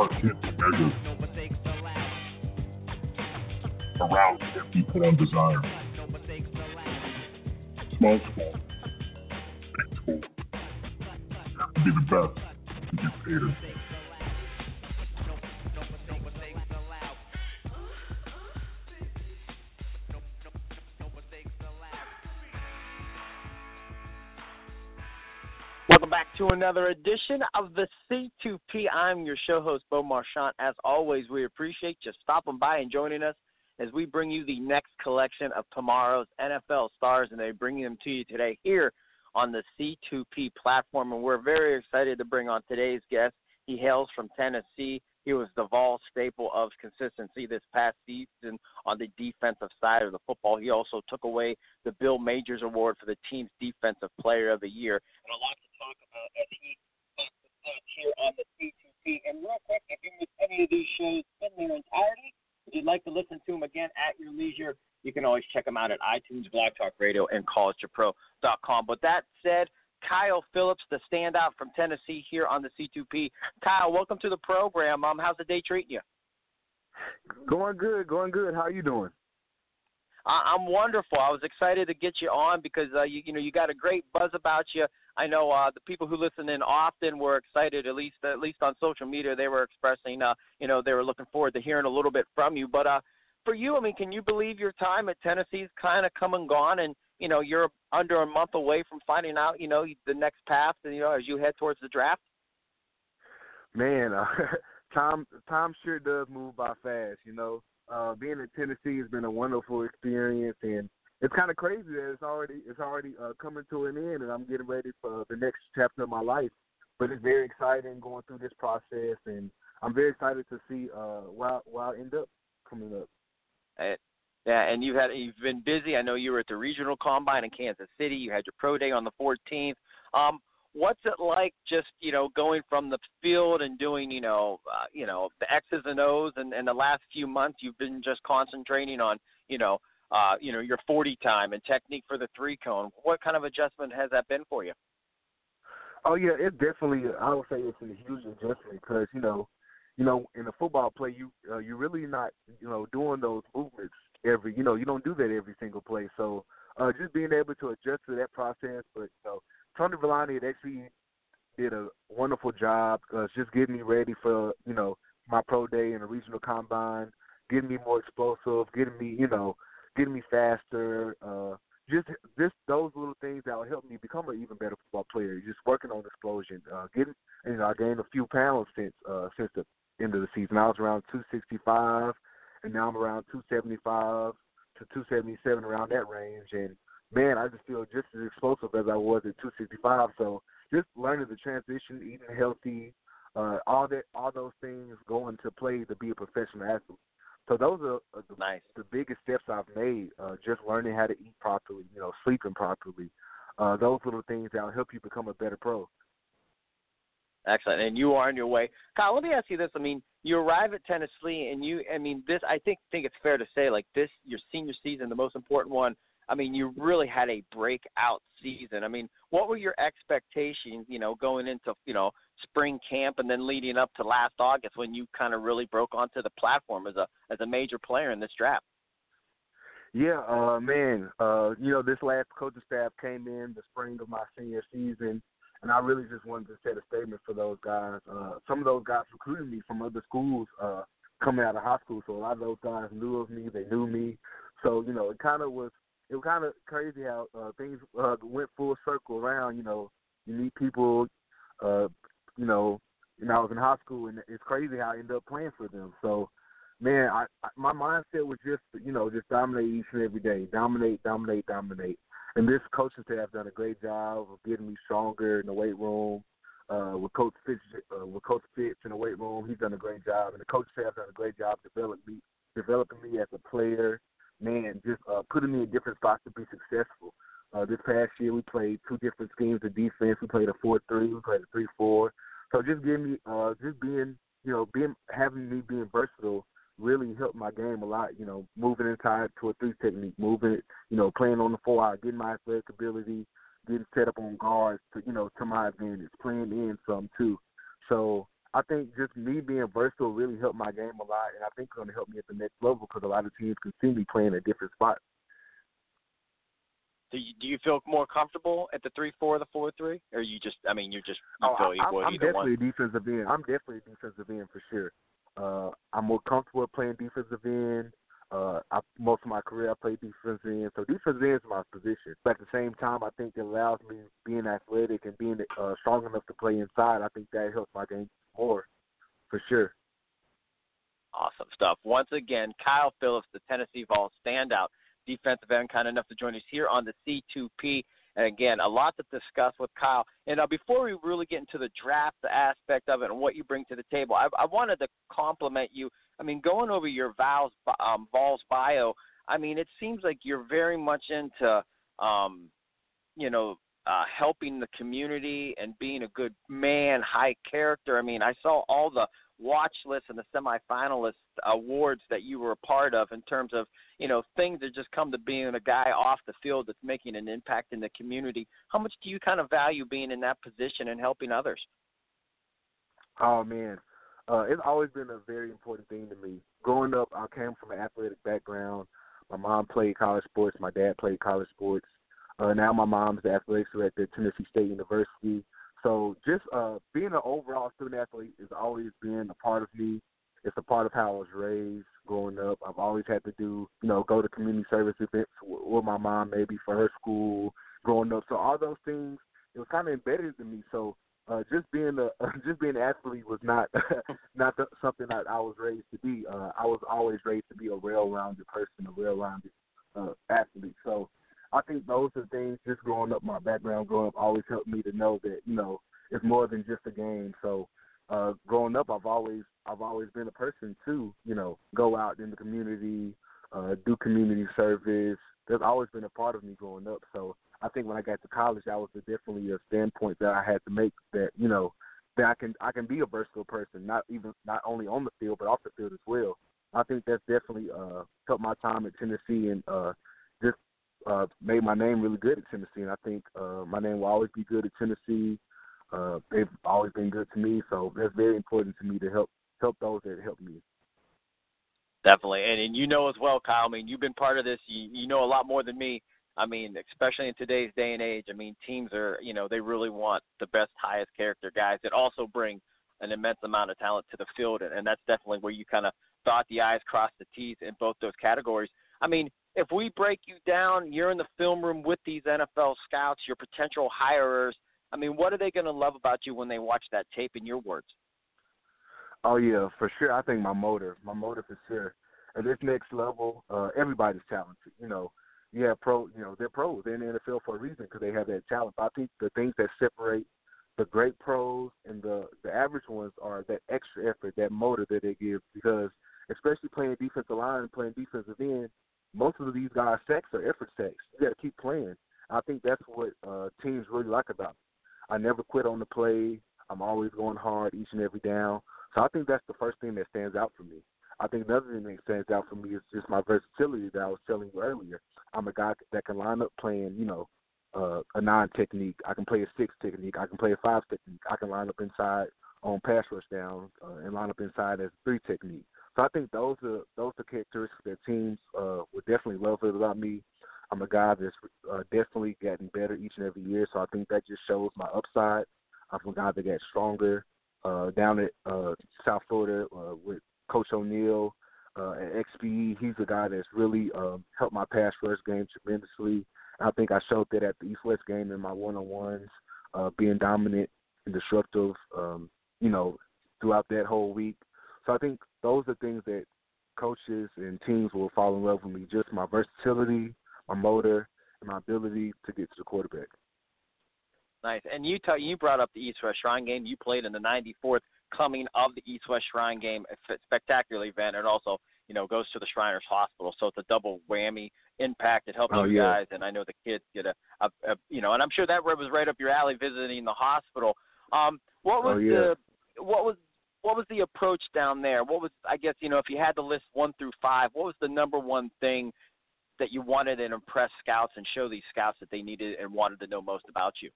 Part measured. Around can't be put on desire. Small school, big school. Have to be the best get paid. To another edition of the C2P. I'm your show host, Bo Marchionte. As always, we appreciate you stopping by and joining us as we bring you the next collection of tomorrow's NFL stars, and they bring them to you today here on the C2P platform. And we're very excited to bring on today's guest. He hails from Tennessee. He was the Vol staple of consistency this past season on the defensive side of the football. He also took away the Bill Majors Award for the team's Defensive Player of the Year. And a lot to talk about as he here on the C2P. And real quick, if you missed any of these shows in their entirety, if you'd like to listen to them again at your leisure, you can always check them out at iTunes, Blog Talk Radio, and College2Pro.com. But that said, Kyle Phillips, the standout from Tennessee here on the C2P. Kyle, welcome to the program. Um, how's the day treating you? Going good, going good. How you doing? I- I'm wonderful. I was excited to get you on because uh, you, you know you got a great buzz about you. I know uh, the people who listen in often were excited. At least at least on social media, they were expressing uh, you know they were looking forward to hearing a little bit from you. But uh, for you, I mean, can you believe your time at Tennessee's kind of come and gone, and you know you're under a month away from finding out you know the next path, and you know as you head towards the draft. Man, uh, time time sure does move by fast. You know, uh, being in Tennessee has been a wonderful experience, and it's kind of crazy that it's already it's already uh, coming to an end, and I'm getting ready for the next chapter of my life. But it's very exciting going through this process, and I'm very excited to see uh, where where I end up coming up. Yeah, and you've had you've been busy. I know you were at the regional combine in Kansas City. You had your pro day on the 14th. Um, what's it like just you know going from the field and doing you know uh, you know the X's and O's and, and the last few months you've been just concentrating on you know uh, you know your 40 time and technique for the three cone. What kind of adjustment has that been for you? Oh yeah, it definitely. I would say it's a huge adjustment because you know, you know, in a football play, you uh, you're really not you know doing those movements every. You know, you don't do that every single play. So uh, just being able to adjust to that process, but you know, Tony Villani had actually did a wonderful job uh, just getting me ready for you know my pro day and the regional combine, getting me more explosive, getting me you know getting me faster. Uh, just just those little things that will help me become an even better football player. Just working on explosion, uh, getting you know I gained a few pounds since uh, since the end of the season. I was around 265, and now I'm around 275 to 277 around that range. And man, I just feel just as explosive as I was at 265. So just learning the transition, eating healthy, uh, all that, all those things go into play to be a professional athlete. So those are uh, the, nice. the biggest steps I've made. Uh, just learning how to eat properly, you know, sleeping properly. Uh, those little things that will help you become a better pro. Excellent, and you are on your way, Kyle. Let me ask you this: I mean, you arrive at Tennessee, and you, I mean, this. I think think it's fair to say, like this, your senior season, the most important one. I mean, you really had a breakout season. I mean, what were your expectations, you know, going into, you know, spring camp and then leading up to last August when you kind of really broke onto the platform as a as a major player in this draft? Yeah, uh, man. Uh, you know, this last coaching staff came in the spring of my senior season, and I really just wanted to set a statement for those guys. Uh, some of those guys recruited me from other schools uh, coming out of high school, so a lot of those guys knew of me. They knew me, so you know, it kind of was it was kind of crazy how uh, things uh, went full circle around. You know, you meet people, uh, you know, and I was in high school, and it's crazy how I ended up playing for them. So, man, I, I my mindset was just, you know, just dominate each and every day, dominate, dominate, dominate. And this coaching staff done a great job of getting me stronger in the weight room, uh, with Coach Fitz, uh, with Coach Fitz in the weight room. He's done a great job, and the coach staff done a great job developing me, developing me as a player. Man, just uh, putting me in different spots to be successful. Uh, this past year, we played two different schemes of defense. We played a four-three. We played a three-four. So just giving me, uh, just being, you know, being having me being versatile really helped my game a lot. You know, moving inside to a three technique, moving it, you know, playing on the four out, getting my athletic ability, getting set up on guards to you know to my advantage, playing in some too. So I think just me being versatile really helped my game a lot, and I think it's going to help me at the next level because a lot of teams can see me playing at different spots. Do you, do you feel more comfortable at the three four, the four three, or you just? I mean, you're just you oh, feel I'm either definitely one. a defensive end. I'm definitely a defensive end for sure. Uh, I'm more comfortable playing defensive end. Uh, I, most of my career I played defensive end, so defensive end is my position. But at the same time, I think it allows me being athletic and being uh, strong enough to play inside. I think that helps my game more, for sure. Awesome stuff. Once again, Kyle Phillips, the Tennessee Vols standout defensive end, kind enough to join us here on the C2P. Again, a lot to discuss with Kyle. And uh, before we really get into the draft aspect of it and what you bring to the table, I, I wanted to compliment you. I mean, going over your Val's um, Vols bio, I mean, it seems like you're very much into, um, you know, uh, helping the community and being a good man, high character. I mean, I saw all the watch lists and the semifinalist awards that you were a part of in terms of you know things that just come to being a guy off the field that's making an impact in the community. How much do you kind of value being in that position and helping others? Oh man. Uh it's always been a very important thing to me. Growing up i came from an athletic background. My mom played college sports. My dad played college sports uh now my mom's the athletics director at tennessee state university so just uh, being an overall student athlete has always been a part of me. It's a part of how I was raised growing up. I've always had to do, you know, go to community service events with my mom, maybe for her school growing up. So all those things, it was kind of embedded in me. So uh, just being a just being an athlete was not not the, something that I was raised to be. Uh, I was always raised to be a well-rounded person, a well-rounded uh, athlete. So I think those are things just growing up, my background growing up always helped me to know that, you know, it's more than just a game. So uh growing up I've always I've always been a person to, you know, go out in the community, uh, do community service. There's always been a part of me growing up. So I think when I got to college that was definitely a standpoint that I had to make that, you know, that I can I can be a versatile person, not even not only on the field but off the field as well. I think that's definitely uh helped my time at Tennessee and uh uh, made my name really good at Tennessee, and I think uh, my name will always be good at Tennessee. Uh, they've always been good to me, so that's very important to me to help help those that help me. Definitely, and and you know as well, Kyle. I mean, you've been part of this. You you know a lot more than me. I mean, especially in today's day and age. I mean, teams are you know they really want the best, highest character guys that also bring an immense amount of talent to the field, and, and that's definitely where you kind of dot the i's, cross the t's in both those categories. I mean, if we break you down, you're in the film room with these NFL scouts, your potential hirers. I mean, what are they going to love about you when they watch that tape? In your words. Oh yeah, for sure. I think my motor, my motor for sure. At this next level, uh, everybody's talented. You know, you have pro. You know, they're pros. They're in the NFL for a reason because they have that talent. But I think the things that separate the great pros and the the average ones are that extra effort, that motor that they give. Because especially playing defensive line, playing defensive end, most of these guys' sacks are effort sacks. You got to keep playing. I think that's what uh, teams really like about me. I never quit on the play. I'm always going hard each and every down. So I think that's the first thing that stands out for me. I think another thing that stands out for me is just my versatility that I was telling you earlier. I'm a guy that can line up playing, you know, uh, a nine technique. I can play a six technique. I can play a five technique. I can line up inside on pass rush down uh, and line up inside as three technique. So I think those are those are characteristics that teams uh, would definitely love about me. I'm a guy that's uh, definitely getting better each and every year, so I think that just shows my upside. I'm a guy that gets stronger. Uh, down at uh, South Florida uh, with Coach O'Neill uh, at XPE, he's a guy that's really um, helped my pass rush game tremendously. I think I showed that at the East West game in my one-on-ones, uh, being dominant and disruptive, um, you know, throughout that whole week. So I think those are things that coaches and teams will fall in love with me. Just my versatility, my motor, and my ability to get to the quarterback. Nice. And you t- you brought up the East West Shrine game. You played in the 94th coming of the East West Shrine game, a spectacular event, and also you know goes to the Shriners Hospital. So it's a double whammy impact. It helps Oh, you yeah. guys, and I know the kids get a, a, a you know, and I'm sure that was right up your alley visiting the hospital. Um, what was Oh, yeah. the what was what was the approach down there? What was I guess you know if you had to list one through five, what was the number one thing that you wanted to impress scouts and show these scouts that they needed and wanted to know most about you?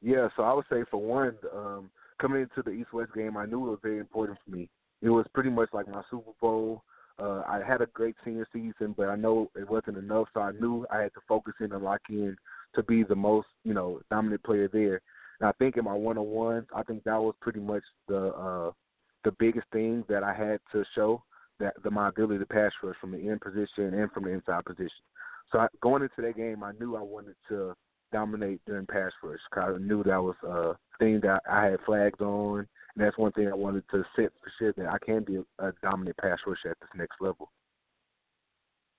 Yeah, so I would say for one, um, coming into the East West game, I knew it was very important for me. It was pretty much like my Super Bowl. Uh, I had a great senior season, but I know it wasn't enough, so I knew I had to focus in and lock in to be the most, you know, dominant player there. And I think in my one on ones, I think that was pretty much the uh, the biggest thing that I had to show that the my ability to pass rush from the end position and from the inside position. So I, going into that game, I knew I wanted to dominate during pass rush. 'cause I knew that was a thing that I had flags on, and that's one thing I wanted to set for sure that I can be a, a dominant pass rusher at this next level.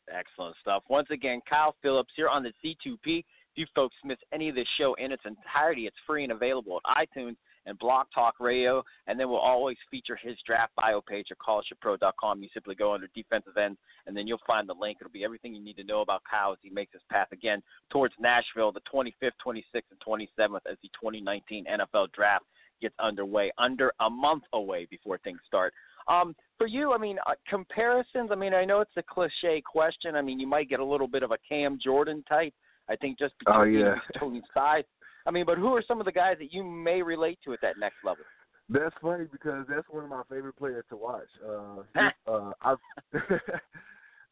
Excellent stuff. Once again, Kyle Phillips here on the C2P. You folks miss any of this show in its entirety, it's free and available at iTunes and Blog Talk Radio. And then we'll always feature his draft bio page at College2Pro.com. You simply go under defensive end, and then you'll find the link. It'll be everything you need to know about Kyle as he makes his path again towards Nashville, the 25th, 26th, and 27th as the 2019 NFL Draft gets underway. Under a month away before things start. Um, for you, I mean, uh, comparisons. I mean, I know it's a cliche question. I mean, you might get a little bit of a Cam Jordan type. I think just because Oh, of yeah. Tony's size. I mean, but who are some of the guys that you may relate to at that next level? That's funny because that's one of my favorite players to watch. Uh, uh, I've,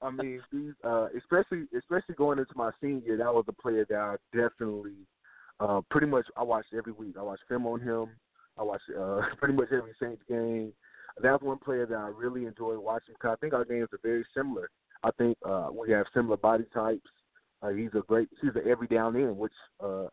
I mean, these, uh, especially especially going into my senior year, that was a player that I definitely, uh, pretty much I watched every week. I watched film on him. I watched uh, pretty much every Saints game. That's one player that I really enjoy watching because I think our games are very similar. I think uh, we have similar body types. Uh, he's a great, he's an every down in, which uh,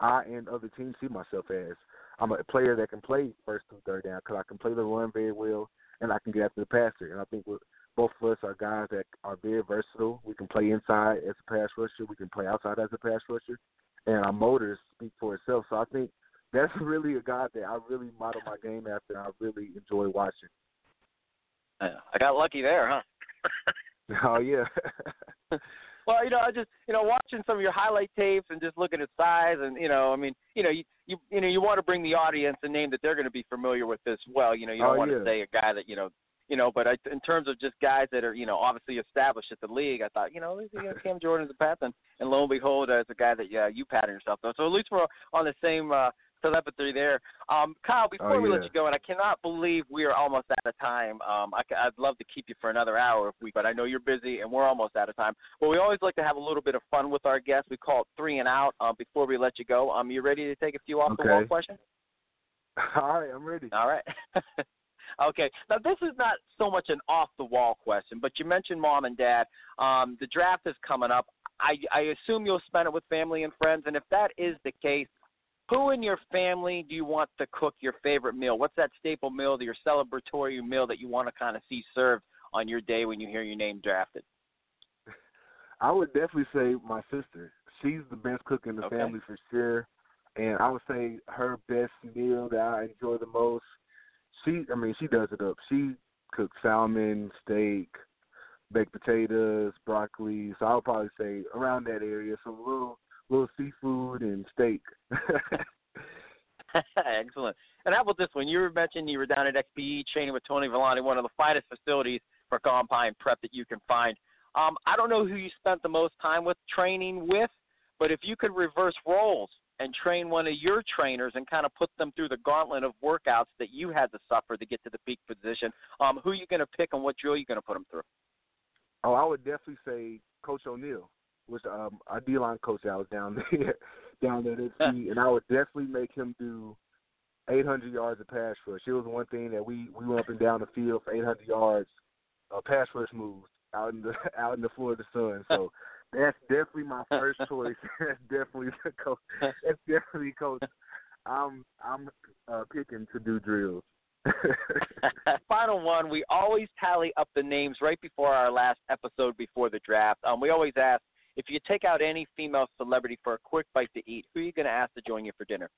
I and other teams see myself as. I'm a player that can play first and third down because I can play the run very well and I can get after the passer. And I think we're, both of us are guys that are very versatile. We can play inside as a pass rusher. We can play outside as a pass rusher, and our motors speak for itself. So I think that's really a guy that I really model my game after. and I really enjoy watching. I got lucky there, huh? Oh yeah. Well, you know, I just you know watching some of your highlight tapes and just looking at size and you know, I mean, you know, you you you know you want to bring the audience a name that they're going to be familiar with as well. You know, you don't Oh, want yeah. to say a guy that you know. You know, but I, in terms of just guys that are, you know, obviously established at the league, I thought, you know, you know Cam Jordan's a and, and lo and behold, uh, it's a guy that yeah, you pattern yourself on. So at least we're on the same uh, telepathy there. Um, Kyle, before Oh, we let you go, and I cannot believe we are almost out of time. Um, I, would love to keep you for another hour if we, but I know you're busy, and we're almost out of time. But we always like to have a little bit of fun with our guests. We call it three and out. Um, before we let you go, um, you ready to take a few off the wall Okay. questions? All right, I'm ready. All right. okay. Now this is not so much an off the wall question, but you mentioned mom and dad. Um, the draft is coming up. I, I assume you'll spend it with family and friends, and if that is the case, who in your family do you want to cook your favorite meal? What's that staple meal, your celebratory meal that you want to kind of see served on your day when you hear your name drafted? I would definitely say my sister. She's the best cook in the Okay. family for sure. And I would say her best meal that I enjoy the most. She, I mean, she does it up. She cooks salmon, steak, baked potatoes, broccoli. So I would probably say around that area, some little little seafood and steak. Excellent. And how about this one? You were mentioned you were down at XPE training with Tony Villani, one of the finest facilities for combine prep that you can find. Um, I don't know who you spent the most time with training with, but if you could reverse roles and train one of your trainers and kind of put them through the gauntlet of workouts that you had to suffer to get to the peak position, um, who are you going to pick and what drill are you going to put them through? Oh, I would definitely say Coach O'Neal, which um our D line coach I was down there down there at SC, and I would definitely make him do 800 yards of pass rush. It was one thing that we we went up and down the field for 800 yards, uh, pass rush moves out in the out in the Florida sun. So that's definitely my first choice. that's definitely the coach. That's definitely coach. I'm I'm uh, picking to do drills. Final one. We always tally up the names right before our last episode before the draft. Um, we always ask If you take out any female celebrity for a quick bite to eat, who are you going to ask to join you for dinner?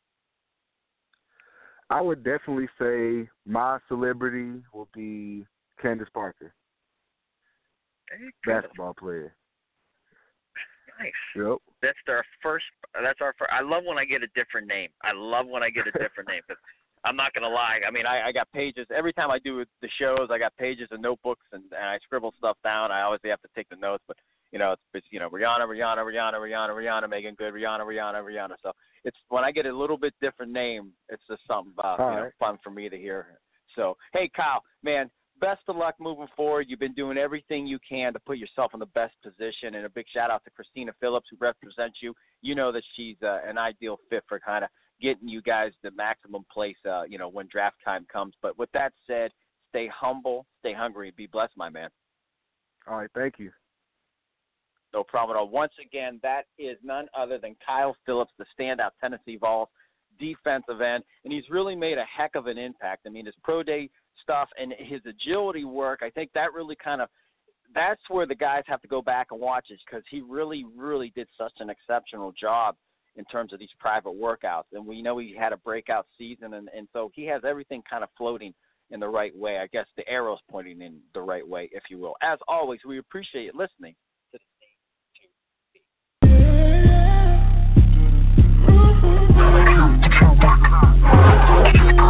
I would definitely say my celebrity will be Candace Parker, basketball player. Nice. Yep. That's our first. That's our first. I love when I get a different name. I love when I get a different name because I'm not gonna lie. I mean, I, I got pages every time I do the shows. I got pages and notebooks and, and I scribble stuff down. I always have to take the notes, but you know, it's, it's you know, Rihanna, Rihanna, Rihanna, Rihanna, Rihanna, Meagan Good, Rihanna, Rihanna, Rihanna. So it's when I get a little bit different name, it's just something about All you know right. fun for me to hear. So hey, Kyle, man, best of luck moving forward. You've been doing everything you can to put yourself in the best position. And a big shout out to Christina Phillips, who represents you. You know that she's uh, an ideal fit for kind of getting you guys the maximum place, uh, you know, when draft time comes. But with that said, stay humble, stay hungry, and be blessed, my man. All right. Thank you. No problem at all. Once again, that is none other than Kyle Phillips, the standout Tennessee Vols defensive end, and he's really made a heck of an impact. I mean, his pro day stuff and his agility work, I think that really kind of that's where the guys have to go back and watch it because he really, really did such an exceptional job in terms of these private workouts. And we know he had a breakout season, and, and so he has everything kind of floating in the right way. I guess the arrow's pointing in the right way, if you will. As always, we appreciate you listening.